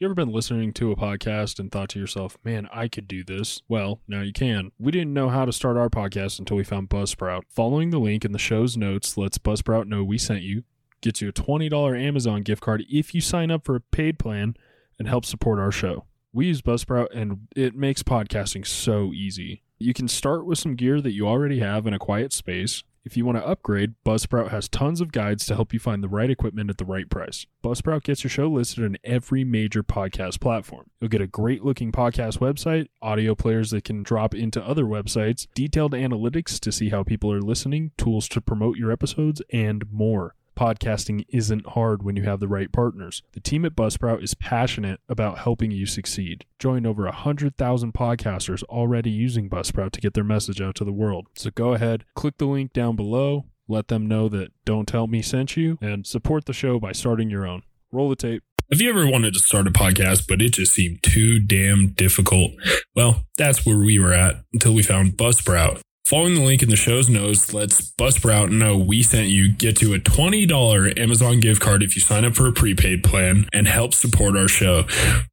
You ever been listening to a podcast and thought to yourself, man, I could do this? Well, now you can. We didn't know how to start our podcast until we found Buzzsprout. Following the link in the show's notes lets Buzzsprout know we sent you, gets you a $20 Amazon gift card if you sign up for a paid plan, and helps support our show. We use Buzzsprout and it makes podcasting so easy. You can start with some gear that you already have in a quiet space. If you want to upgrade, Buzzsprout has tons of guides to help you find the right equipment at the right price. Buzzsprout gets your show listed on every major podcast platform. You'll get a great looking podcast website, audio players that can drop into other websites, detailed analytics to see how people are listening, tools to promote your episodes, and more podcasting isn't hard when you have the right partners. The team at Buzzsprout is passionate about helping you succeed. Join over 100,000 podcasters already using Buzzsprout to get their message out to the world. So go ahead, click the link down below, let them know that Don't Tell Me sent you, and support the show by starting your own. Roll the tape. Have you ever wanted to start a podcast, but it just seemed too damn difficult? Well, that's where we were at until we found Buzzsprout. Following the link in the show's notes lets Buzzsprout know we sent you get to a $20 Amazon gift card if you sign up for a prepaid plan and help support our show.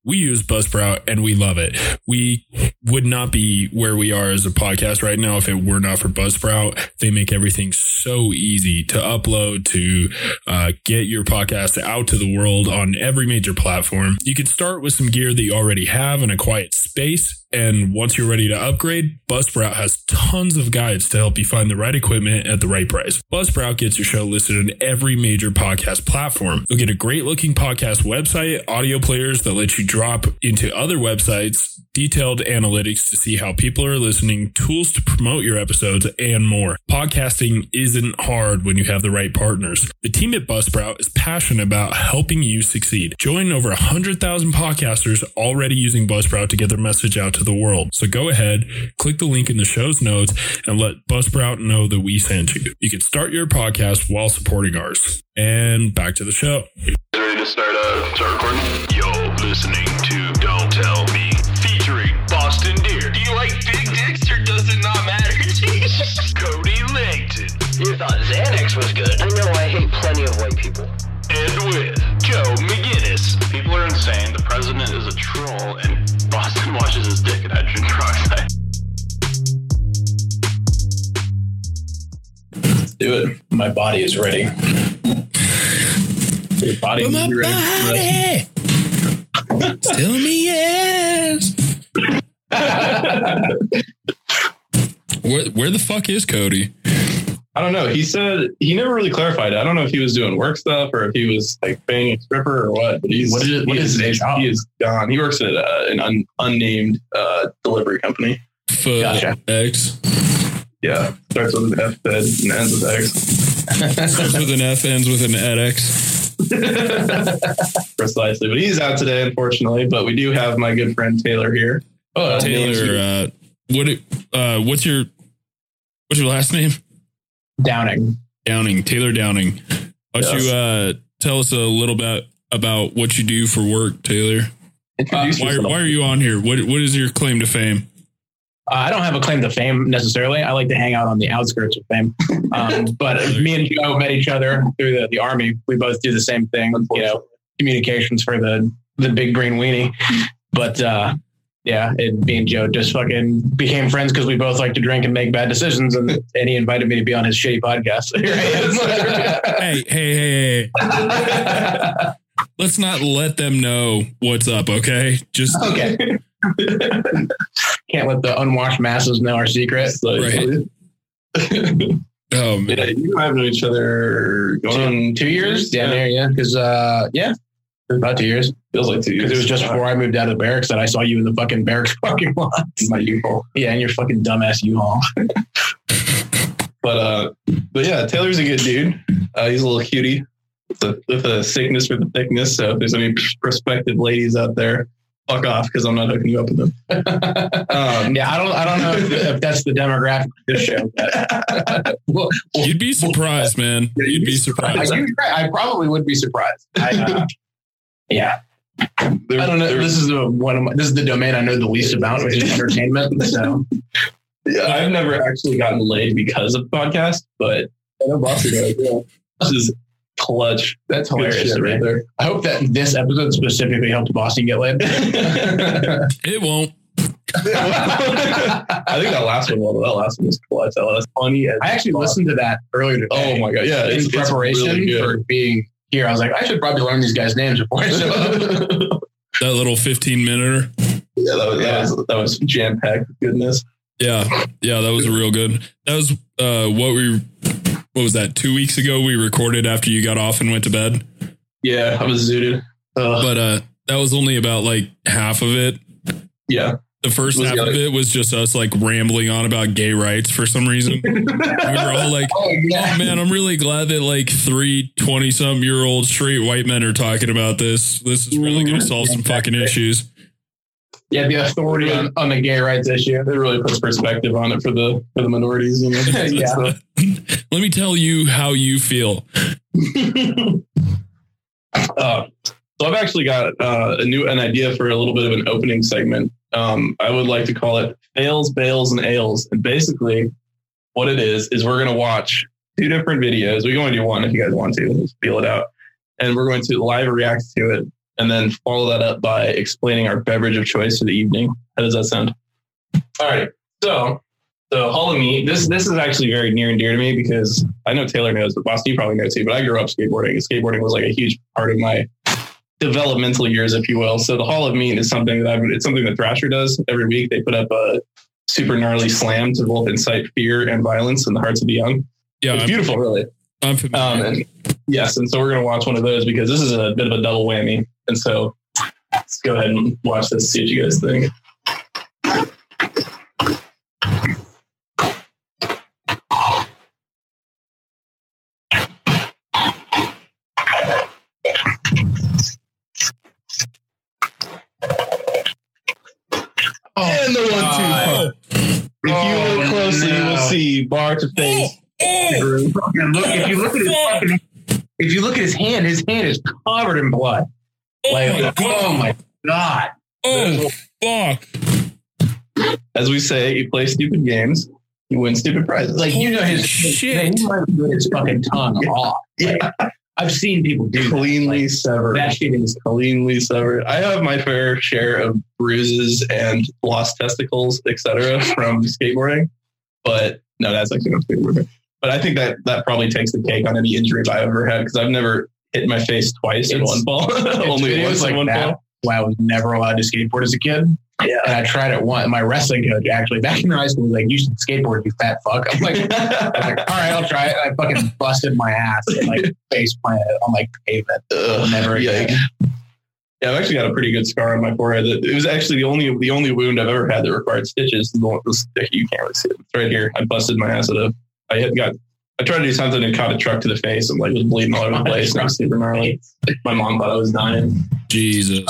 We use Buzzsprout and we love it. We would not be where we are as a podcast right now if it were not for Buzzsprout. They make everything so easy to upload, to uh, get your podcast out to the world on every major platform. You can start with some gear that you already have in a quiet space and once you're ready to upgrade, Buzzsprout has tons of guides to help you find the right equipment at the right price. Buzzsprout gets your show listed on every major podcast platform. You'll get a great looking podcast website, audio players that let you drop into other websites, detailed analytics to see how people are listening, tools to promote your episodes, and more. Podcasting isn't hard when you have the right partners. The team at Buzzsprout is passionate about helping you succeed. Join over 100,000 podcasters already using Buzzsprout to get their message out to the world. So go ahead, click the link in the show's notes, and let Buzzsprout know that we sent you. You can start your podcast while supporting ours. And back to the show. Ready to start, uh, start recording? Yo, listening And with Joe McGinnis. People are insane. The president is a troll, and Boston washes his dick in hydrogen peroxide. do it. My body is ready. Your body is ready. Tell me yes. where, where the fuck is Cody? I don't know. He said he never really clarified. I don't know if he was doing work stuff or if he was like banging a stripper or what. But he's What is it- what he is his job? He is gone. He works at uh, an un, unnamed uh, delivery company. F- Gotcha. X. Yeah, starts with an F bed and ends with X. Starts with an F, ends with an edX. Precisely. But he's out today, unfortunately. But we do have my good friend Taylor here. Oh, Taylor, uh, what? Uh, what's your what's your last name? Downing. Downing. Taylor Downing. Why don't Yes. you uh, tell us a little bit about what you do for work, Taylor? Introduce Why, why are you on here? What What is your claim to fame? Uh, I don't have a claim to fame necessarily. I like to hang out on the outskirts of fame. Um, but me and Joe met each other through the, the army. We both do the same thing, you know, communications for the the big green weenie. But uh, yeah, it, me and Joe just fucking became friends because we both like to drink and make bad decisions. And, and he invited me to be on his shitty podcast. Here I am. Hey, hey, hey, hey! Let's not let them know what's up, okay? Just okay. Can't let the unwashed masses know our secret. Right. oh man. Yeah, you have known each other going on two years? Yeah, there, yeah. Because uh, yeah, about two years. Feels like two years. Because it was just before I moved out of the barracks that I saw you in the fucking barracks parking lot. my U-Haul. Yeah, and your fucking dumbass U-Haul. But uh, but yeah, Taylor's a good dude. Uh, he's a little cutie with a, with a sickness for the thickness. So if there's any prospective ladies out there, fuck off because I'm not hooking you up with them. Um, Yeah, I don't, I don't know if, if that's the demographic of this show. But, well, You'd be surprised, man. You'd be I, surprised. you- I probably would be surprised. I, uh, yeah, I don't know. This is the one of my, this is the domain I know the least about, which is entertainment. So yeah, I've never actually gotten laid because of podcast, but I know Bossy does. Yeah. This is clutch. That's hilarious. shit right there. I hope that this episode specifically helped Boston get laid. It won't. I think that last one, well, that last one was clutch. That was funny. As I actually fuck. listened to that earlier today. Oh my god, yeah! in It's, it's preparation really for being here. I was like, I should probably learn these guys' names before I show up. That little 15 minute. yeah, that was that was, that was jam packed goodness. Yeah. Yeah. That was real good. That was uh, what we, what was that? Two weeks ago, we recorded after you got off and went to bed. Yeah, I was zooted. Ugh. But uh, that was only about like half of it. yeah, The first half of it was just us like rambling on about gay rights for some reason. we were all like, oh, oh man, I'm really glad that like three 20 some year old straight white men are talking about this. This is really going to solve some fucking issues. yeah, the authority on, on the gay rights issue. it really puts perspective on it for the for the minorities. You know, Yeah. Let me tell you how you feel. Uh, so I've actually got uh, a new an idea for a little bit of an opening segment. Um, I would like to call it fails, bails, and ales. And basically, what it is is we're going to watch two different videos. We can only do one if you guys want to. Let's feel it out, and we're going to live react to it, and then follow that up by explaining our beverage of choice for the evening. How does that sound? All right. So, so Hall of Meat. This this is actually very near and dear to me because I know Taylor knows, but Boston, you probably know too. But I grew up skateboarding. Skateboarding was like a huge part of my developmental years, if you will. So the Hall of Meat is something that I've, it's something that Thrasher does every week. They put up a super gnarly slam to both incite fear and violence in the hearts of the young. Yeah, It's I'm, beautiful, really. I'm familiar. Um, and yes, and so we're gonna watch one of those because this is a bit of a double whammy. And so let's go ahead and watch this. See what you guys think. And the one two God. punch. If you Oh, look closely, you will see bar to face. Eh, eh. And look, if you look at his eh. fucking, if you look at his hand, his hand is covered in blood. Like, oh my god! oh, fuck. As we say, you play stupid games, you win stupid prizes. Like you know his Shit. He might have his fucking tongue off. yeah, I've seen people do that. cleanly Like, severed. that shit is cleanly severed. I have my fair share of bruises and lost testicles, etc., from skateboarding. But no, that's actually not skateboarding. But I think that that probably takes the cake on any injuries I've ever had because I've never hit my face twice in one ball. Only once like in one that. ball. Why I was never allowed to skateboard as a kid. Yeah. And I tried it once. My wrestling coach actually back in high school was like, "You should skateboard, you fat fuck." I'm like, like, "All right, I'll try it." I fucking busted my ass and like face planted on like pavement. Ugh, Never yikes. again. Yeah, I've actually got a pretty good scar on my forehead. It was actually the only the only wound I've ever had that required stitches. The one was you can't really see it. It's right here. I busted my ass at a. I had got. I tried to do something and caught a truck to the face and like was bleeding all over the place. And it was super gnarly. My mom thought I was dying. Jesus.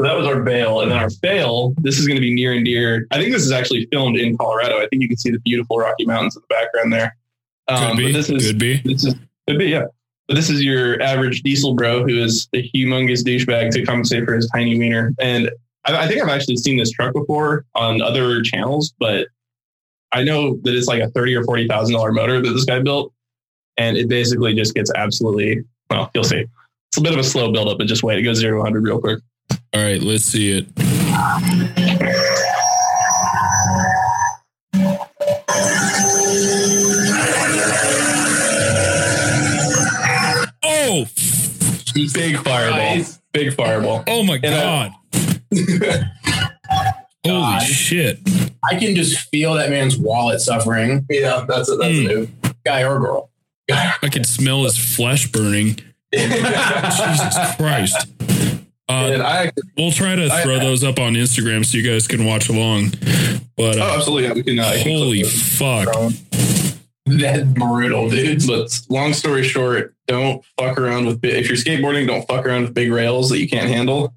So that was our bail, and then our fail. This is going to be near and dear. I think this is actually filmed in Colorado. I think you can see the beautiful Rocky Mountains in the background there. Could Um, be. but this is Could be. this is could be yeah. But this is your average diesel bro who is a humongous douchebag to compensate for his tiny wiener. And I, I think I've actually seen this truck before on other channels, but I know that it's like a thirty or forty thousand dollar motor that this guy built, and it basically just gets absolutely well. You'll see. It's a bit of a slow build up, but just wait. It goes zero to one hundred real quick. All right, let's see it. Oh, Big fireball. Big fireball. oh my And, uh, god! Holy God. shit! I can just feel that man's wallet suffering, Yeah, that's a, that's Mm. a move. guy or girl. I can smell his flesh burning. Jesus Christ! And Uh, I we'll try to I- throw those up on Instagram so you guys can watch along. But oh, uh, absolutely. Yeah, we can. Uh, I can holy fuck! That's brutal, dude. But long story short, don't fuck around with. bi- If you're skateboarding, don't fuck around with big rails that you can't handle.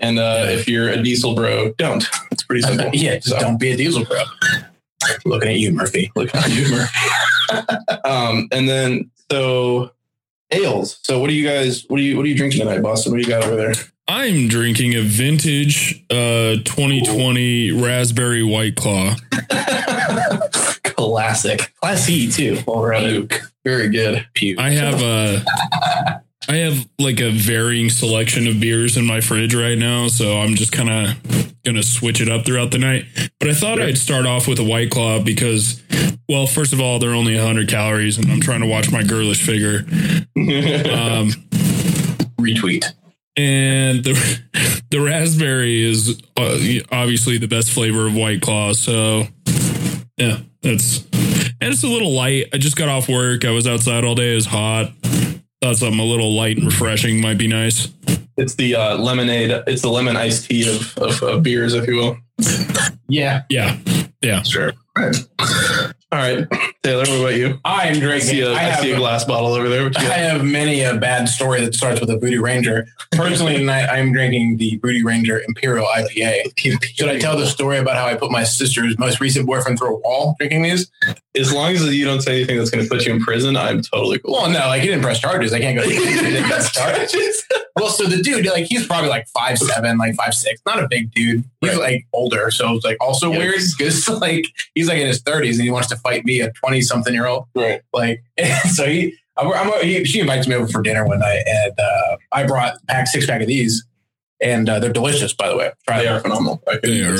And uh, if you're a diesel bro, don't. It's pretty simple. yeah, just So- don't be a diesel bro. Looking at you, Murphy. Looking at humor. um, and then so ales. So what do you guys? What do you? What are you drinking tonight, Boston? What do you got over there? I'm drinking a vintage uh 2020 raspberry white claw. Classic. Classy, too. Over at Luke. Very good. I have a, I have like a varying selection of beers in my fridge right now, so I'm just kind of gonna switch it up throughout the night. But I thought I'd start off with a White Claw because, well, first of all, they're only 100 calories, and I'm trying to watch my girlish figure. Um, Retweet. And the the raspberry is uh, obviously the best flavor of White Claw. So yeah, that's and it's a little light. I just got off work. I was outside all day. It was hot. Thought something a little light and refreshing might be nice. It's the uh, lemonade. It's the lemon iced tea of, of, of beers, if you will. Yeah, Yeah, yeah. Sure. All right, Taylor. What about you? I am I drinking. see a, I I see a glass bottle over there. I have many a bad story that starts with a Voodoo Ranger. Personally, tonight I'm drinking the Voodoo Ranger Imperial IPA. Should I tell the story about how I put my sister's most recent boyfriend through a wall drinking these? As long as you don't say anything that's going to put you in prison, I'm totally cool. Well, no, like he didn't press charges. I can't go. He didn't press charges. Well, so the dude, like, he's probably like five seven, like five six, not a big dude. He's Right. like older, so it's like also Yikes. weird because like he's like in his thirties and he wants to fight me, a twenty something year old. Right. Like, so he, I'm, I'm, he, she invites me over for dinner one night, and uh, I brought pack six pack of these, and uh, they're delicious, by the way. Try they are phenomenal. I They are.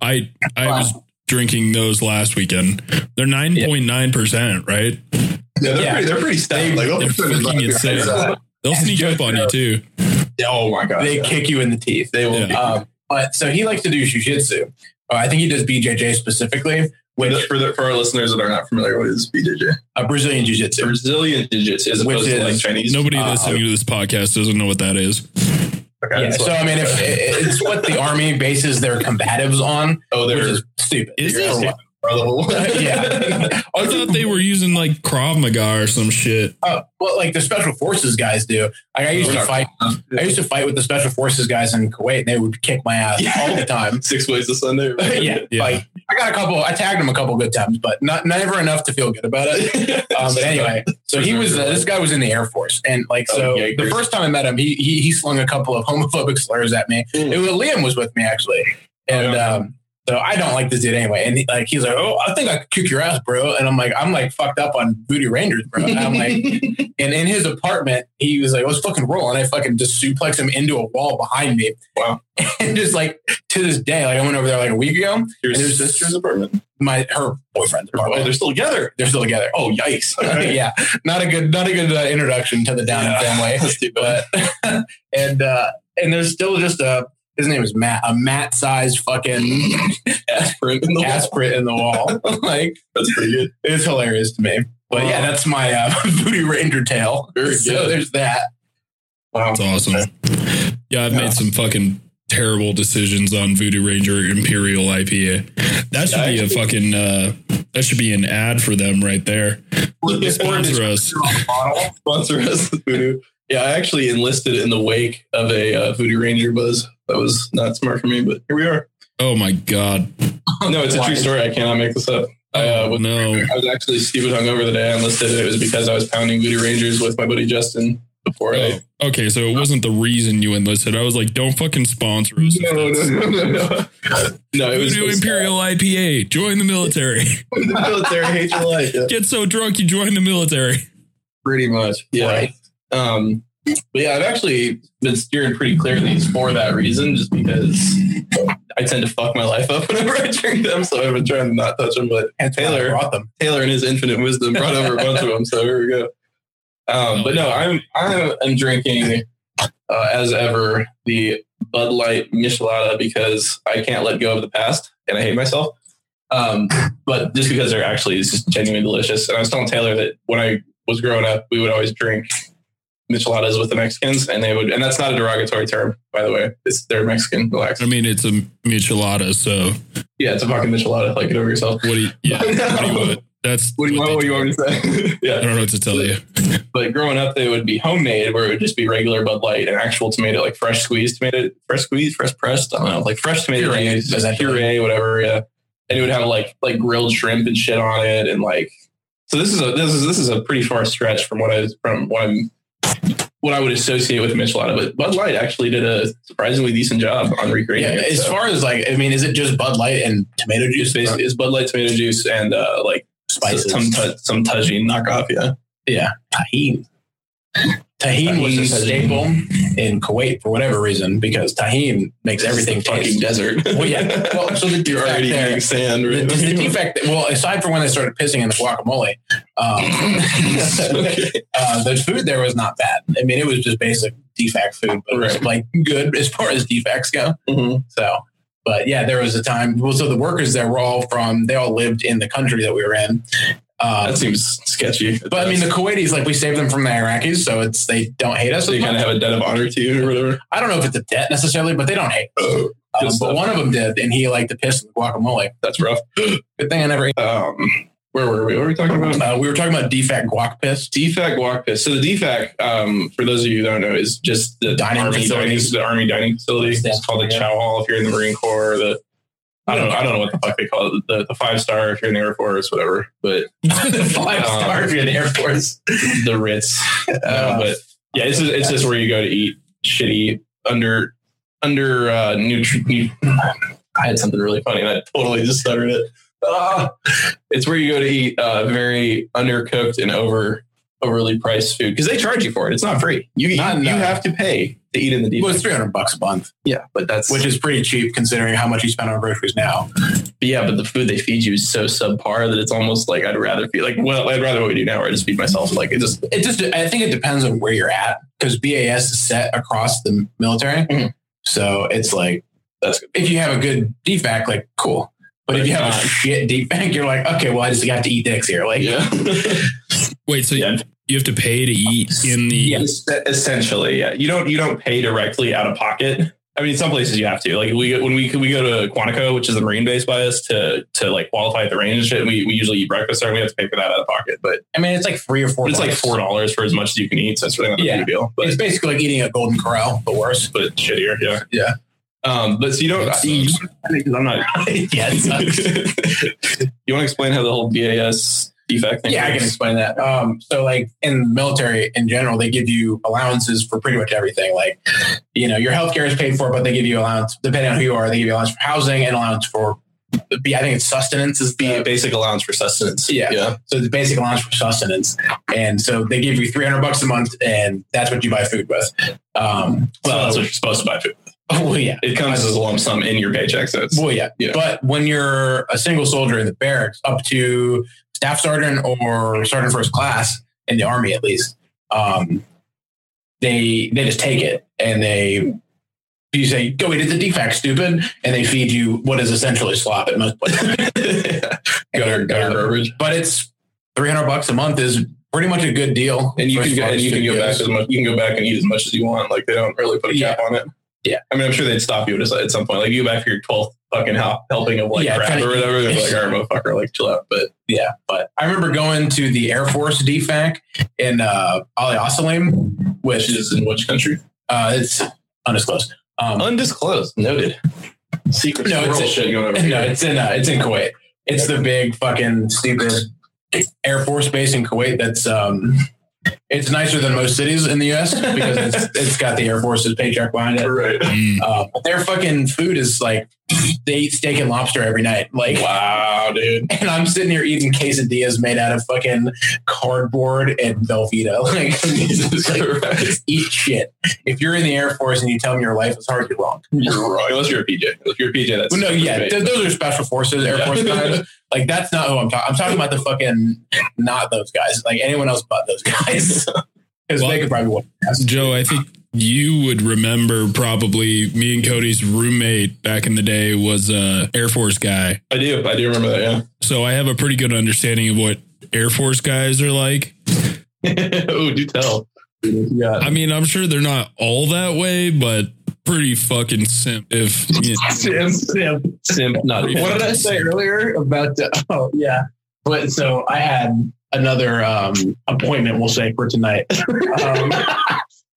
I I Wow. was drinking those last weekend. They're nine point nine percent, right? Yeah, they're Yeah. pretty. They're pretty stout. Like, They're fucking insane. They'll sneak up on you too. Oh my god. They kick you in the teeth. They will. Yeah. Um, but so he likes to do jujitsu. Uh, I think he does BJJ specifically, For, which the, for, the, for our listeners that are not familiar, what is BJJ? uh, Brazilian jiu-jitsu. Brazilian digits as Which opposed to is- like Chinese. Nobody Uh, listening to this podcast doesn't know what that is. Okay, Yeah, so I mean, if it's what the army bases their combatives on, oh, which they're is stupid. Is You're it? yeah. I thought they were using like Krav Maga or some shit. Uh, well, like the special forces guys do. Like I used to fight. I used to fight with the special forces guys in Kuwait. and They would kick my ass Yeah. all the time. Six ways to Sunday. yeah, Yeah. like I got a couple. I tagged him a couple good times, but not never enough to feel good about it. Um, but anyway, so he was. Uh, this guy was in the Air Force, and like so, Oh, the first time I met him, he he, he slung a couple of homophobic slurs at me. Mm. It was Liam was with me actually, and Oh, yeah. um, so I don't like this dude anyway. And he, like he's like, oh, I think I could kick your ass, bro. And I'm like, I'm like fucked up on Booty Rangers, bro. And I'm like, and in his apartment, he was like, let's fucking roll, and I fucking just suplex him into a wall behind me. Wow. And just like to this day, like I went over there like a week ago. Your sister's apartment. My her boyfriend's Oh, they're still together. They're still together. Oh, yikes. Okay. yeah, not a good, not a good uh, introduction to the Down Yeah. family. That's too bad. But and uh, and there's still just a his name is Matt, a Matt sized fucking Aspirin in the wall. aspirate in the wall. like That's pretty good. it's hilarious to me. But yeah, that's my uh, Voodoo Ranger tale. Very So good. there's that. Wow. It's awesome. Yeah, I've made some fucking terrible decisions on Voodoo Ranger Imperial IPA. That should be a fucking uh that should be an ad for them right there. Sponsor us. Sponsor us, Voodoo. Yeah, I actually enlisted in the wake of a uh, Voodoo Ranger buzz. That was not smart for me, but here we are. Oh my god. No, it's a true story. I cannot make this up. I, uh, Oh was- no. I was actually stupid hungover the day I enlisted. It was because I was pounding Voodoo Rangers with my buddy Justin before I. Oh, okay, so it wasn't the reason you enlisted. I was like, don't fucking sponsor us. No, no, no, no, no. No, it was, Voodoo it was Imperial IPA. Join the military. the military hate your life. Yeah. Get so drunk you join the military. Pretty much. Yeah. Right. Um, but yeah, I've actually been steering pretty clear of these for that reason, just because I tend to fuck my life up whenever I drink them. So I've been trying to not touch them. But And Taylor- brought them. Taylor, in his infinite wisdom, brought over a bunch of them. So here we go. Um, but no, I'm I am drinking uh, as ever the Bud Light Michelada because I can't let go of the past and I hate myself. Um, but just because they're actually it's just genuinely delicious. And I was telling Taylor that when I was growing up, we would always drink micheladas with the Mexicans, and they would, and that's not a derogatory term, by the way. It's they're Mexican. Relax. I mean, it's a michelada, so Yeah, it's a fucking michelada. Like get over yourself. what do you? Yeah, what do you want? That's What do you what want? What you want me to say? Yeah, I don't know what to tell you. But growing up, they would be homemade, where it would just be regular Bud Light and actual tomato, like fresh squeezed tomato, fresh squeezed, fresh pressed. I don't know, like fresh tomato, Puree, juice, puree, whatever. Yeah, and it would have like like grilled shrimp and shit on it, and like. So this is a this is this is a pretty far stretch from what I from what I'm what I would associate with Michelada, but Bud Light actually did a surprisingly decent job on Yeah, recreating it. as so. far as like, I mean, is it just Bud Light and tomato It's juice? basically it's Bud Light tomato juice and uh, like spices. some ta- some Tajín knockoff. Yeah, yeah, Tajín. Tajín was a staple in Kuwait for whatever reason because Tajín makes everything fucking taste. desert. Well, yeah. Well, so the you're already there- eating sand. The, Right? the DFAC, well, aside from when they started pissing in the guacamole, um, Okay. uh, the food there was not bad. I mean, it was just basic DFAC food, but it was like good as far as DFACs go. Mhm. So, but yeah, there was a time. Well, so the workers there were all from. They all lived in the country that we were in. Um, That seems sketchy. but I mean, the Kuwaitis, like we saved them from the Iraqis, so it's they don't hate us. so you kind of have a debt of honor to you or whatever. I don't know if it's a debt necessarily, but they don't hate. Us. Oh, Um, but one of them did, and he liked to piss the guacamole. That's rough. Good thing I never. ate. Um, where were we? What were we talking about? Uh, we were talking about DFAC guac piss. DFAC walk piss. So the DFAC, um, for those of you who don't know, is just the Dining army facility. dining, the army dining facility. It's called the Chow Hall if you're in the Marine Corps. The I don't know. I don't know what the fuck they call it. The, the five star if you're in the Air Force, whatever. But the Five Um, star if you're in the Air Force. the Ritz. Uh, Uh, but yeah, it's just, it's just where you go to eat shitty under under uh, nutri- I had something really funny and I totally just stuttered it. Ah. it's where you go to eat uh, very undercooked and over overly priced food because they charge you for it. It's not free. You you, Not- you no. have to pay to eat in the deep. well, it's three hundred bucks a month, yeah, but that's which is pretty cheap considering how much you spend on groceries now. yeah, but the food they feed you is so subpar that it's almost like I'd rather feed like well, I'd rather what we do now where I just feed myself. Like it just It just, I think it depends on where you're at because BAS is set across the military, Mhm. so it's like that's good. if you have a good DFAC, like cool. But if you have a Fine. shit DFAC, you're like, okay, well, I just have to eat dicks here. Like, Yeah. Wait, so Yeah. You have to pay to eat in the. Yes, essentially, yeah. You don't you don't pay directly out of pocket. I mean, some places you have to. Like we when we we go to Quantico, which is the Marine base by us, to to like qualify at the range and shit. We, we usually eat breakfast there. and We have to pay for that out of pocket, but, I mean, it's like three or four. but it's like four dollars for as much as you can eat. So it's really not a Yeah. big deal. But It's basically like eating a Golden Corral, but worse. but shittier, yeah, Yeah. Um, but so you don't. That You, I'm not. yeah, it sucks. you want to explain how the whole BAS DFAC thing? Yeah, I can explain that. Um, so like in the military in general, they give you allowances for pretty much everything. Like, you know, your healthcare is paid for, but they give you allowance depending on who you are. They give you allowance for housing and allowance for, I think it's sustenance is the basic allowance for sustenance. Yeah. yeah. so the basic allowance for sustenance. And so they give you three hundred bucks a month, and that's what you buy food with. Um, Well, that's what you're supposed to buy food. well, yeah. It comes as a lump sum in your paycheck, so it's Well, yeah. Yeah. But when you're a single soldier in the barracks, up to staff sergeant or sergeant first class in the army, at least, um, they they just take it and they you say go eat at the DFAC, stupid, and they feed you what is essentially slop at most places. gutter gutter garbage. but it's three hundred bucks a month is pretty much a good deal. And you can go, and you can go back as much. You can go back and eat as much as you want. Like they don't really put a cap on it. Yeah. I mean, I'm sure they'd stop you at, some point. Like you go back for your 12th fucking helping of like Yeah, crap kinda or whatever. They're like, all right, motherfucker, like chill out. But Yeah, but I remember going to the Air Force DFAC in uh, Ali Al Salem, which is in which country? uh, it's undisclosed. Um, Undisclosed. Noted. Secret No, it's- shit going over no, it's in uh, it's in Kuwait. It's the big fucking stupid Air Force base in Kuwait. That's um, it's nicer than most cities in the U.S. because it's it's got the Air Force's paycheck behind it. Right. Mm. Uh, but their fucking food is like they eat steak and lobster every night. Like Wow, dude. and I'm sitting here eating quesadillas made out of fucking cardboard and Velveeta. Like, Jesus like, Christ. eat shit. If you're in the Air Force and you tell me your life is hard, you're wrong. You're wrong. Unless you're a PJ. If you're a PJ, that's Well, no, yeah, th- those are special forces, Air Yeah. Force guys. Like that's not who I'm talking. I'm talking about the fucking not those guys. Like anyone else but those guys, because Well- they could probably win. Joe, I think you would remember probably me and Cody's roommate back in the day was a Air Force guy. I do. I do remember that. Yeah. So I have a pretty good understanding of what Air Force guys are like. Oh, do tell. Yeah. I mean, I'm sure they're not all that way, but pretty fucking simp. If you know, Simp, simp, simp. Not What What did I say earlier about? The, oh yeah, but so I had another um, appointment. We'll say for tonight. Um,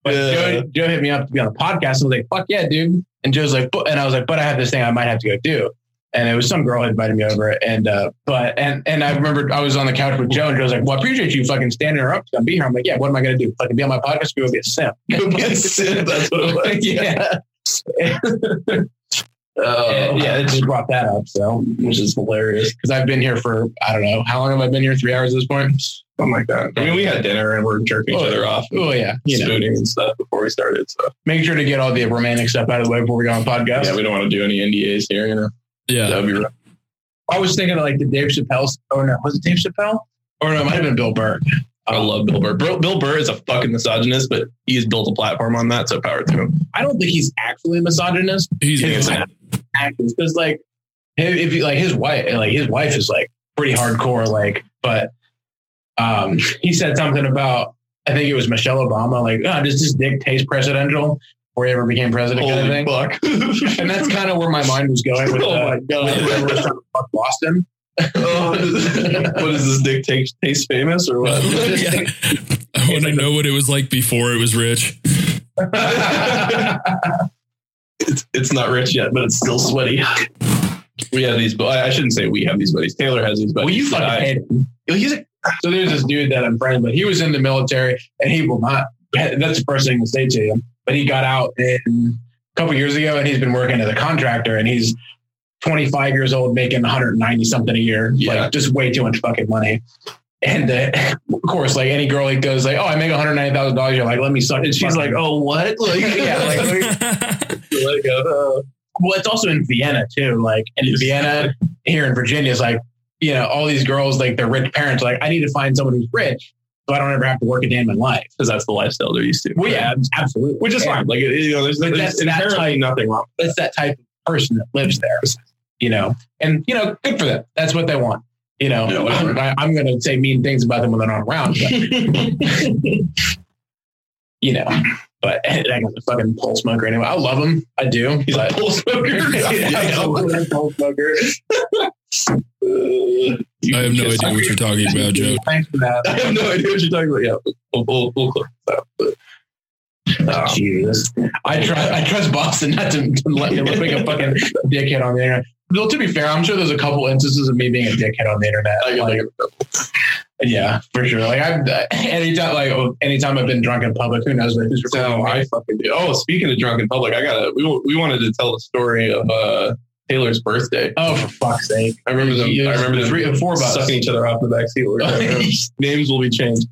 but. Joe, Joe hit me up to be on the podcast. I was like, "Fuck yeah, dude!" And Joe's like, "But," and I was like, "But I have this thing I might have to go do." And it was some girl had invited me over, and uh, but and and I remember I was on the couch with Joe, and Joe's like, "Well, I appreciate you fucking standing her up to come be here." I'm like, "Yeah, what am I gonna do? Fucking be on my podcast? Go be a simp?" Go be a simp, that's what it was. yeah. Uh, yeah, it just brought that up. So, which is hilarious. because I've been here for I don't know how long have I been here? Three hours at this point. Something like that. I mean, we had dinner and we're jerking each Oh, other off, Oh yeah, you know, spooning and stuff before we started. So make sure to get all the romantic stuff out of the way before we go on podcast. yeah, we don't want to do any NDAs here. You know, Yeah. that would be rough. I was thinking of like the Dave Chappelle. Oh no, was it Dave Chappelle? Or no, it might have been Bill Burr. I love Bill Burr. Bill, Bill Burr is a fucking misogynist, but he's built a platform on that, so power to him. I don't think he's actually a misogynist. He's His gonna- because like if if you like his wife like his wife is like pretty hardcore like but um he said something about I think it was Michelle Obama like oh, does this dick taste presidential before he ever became president kind of thing fuck! and that's kind of where my mind was going with Oh uh, my God. with whoever was trying to Boston Oh, what is this dick taste, taste famous or what? Yeah. I want to know what it was like before it was rich. it's, it's not rich yet, but it's still sweaty. We have these, but I shouldn't say we have these buddies. Taylor has these buddies. well you but fucking I- he's a, so there's this dude that I'm friends with he was in the military and he will not that's the first thing to say to him but he got out in a couple years ago and he's been working as a contractor and he's 25 years old making 190 something a year Yeah. like just way too much fucking money and uh, of course like any girl like goes like oh i make 190000 dollars you're like let me suck and she's like, "Oh, what?" Like, yeah like like, uh, well it's also in vienna too like and in vienna here in virginia is like you know all these girls like their rich parents like i need to find someone who's rich so i don't ever have to work a day in my life because that's the lifestyle they're used to. well yeah absolutely which is fine. Like you know, there's, But there's that's- that inherently type- nothing wrong. it's that type of person that lives there, you know, and you know, good for them. That's what they want. You know, Yeah. I, I'm going to say mean things about them when they're not around, but, you know, but I got the fucking pole smoker anyway. I love him. I do. He's but, a pole smoker. I love that pole smoker. I have no idea what you're talking about, Joe. Thanks for that. I have no idea what you're talking about. Yeah, we'll, we'll, we'll clip that. But, um, Jesus, I trust I trust Boston not to, to let me look like a fucking dickhead on the internet. Though to be fair, I'm sure there's a couple instances of me being a dickhead on the internet. Like, Yeah, for sure. Like I've anytime, like oh, anytime I've been drunk in public, who knows what who's recording No. I fucking do. Oh, speaking of drunk in public, I gotta. We we wanted to tell the story of uh, Taylor's birthday. Oh, for fuck's sake! I remember them. I remember them three, four of us. sucking each other off in the back seat. Names will be changed.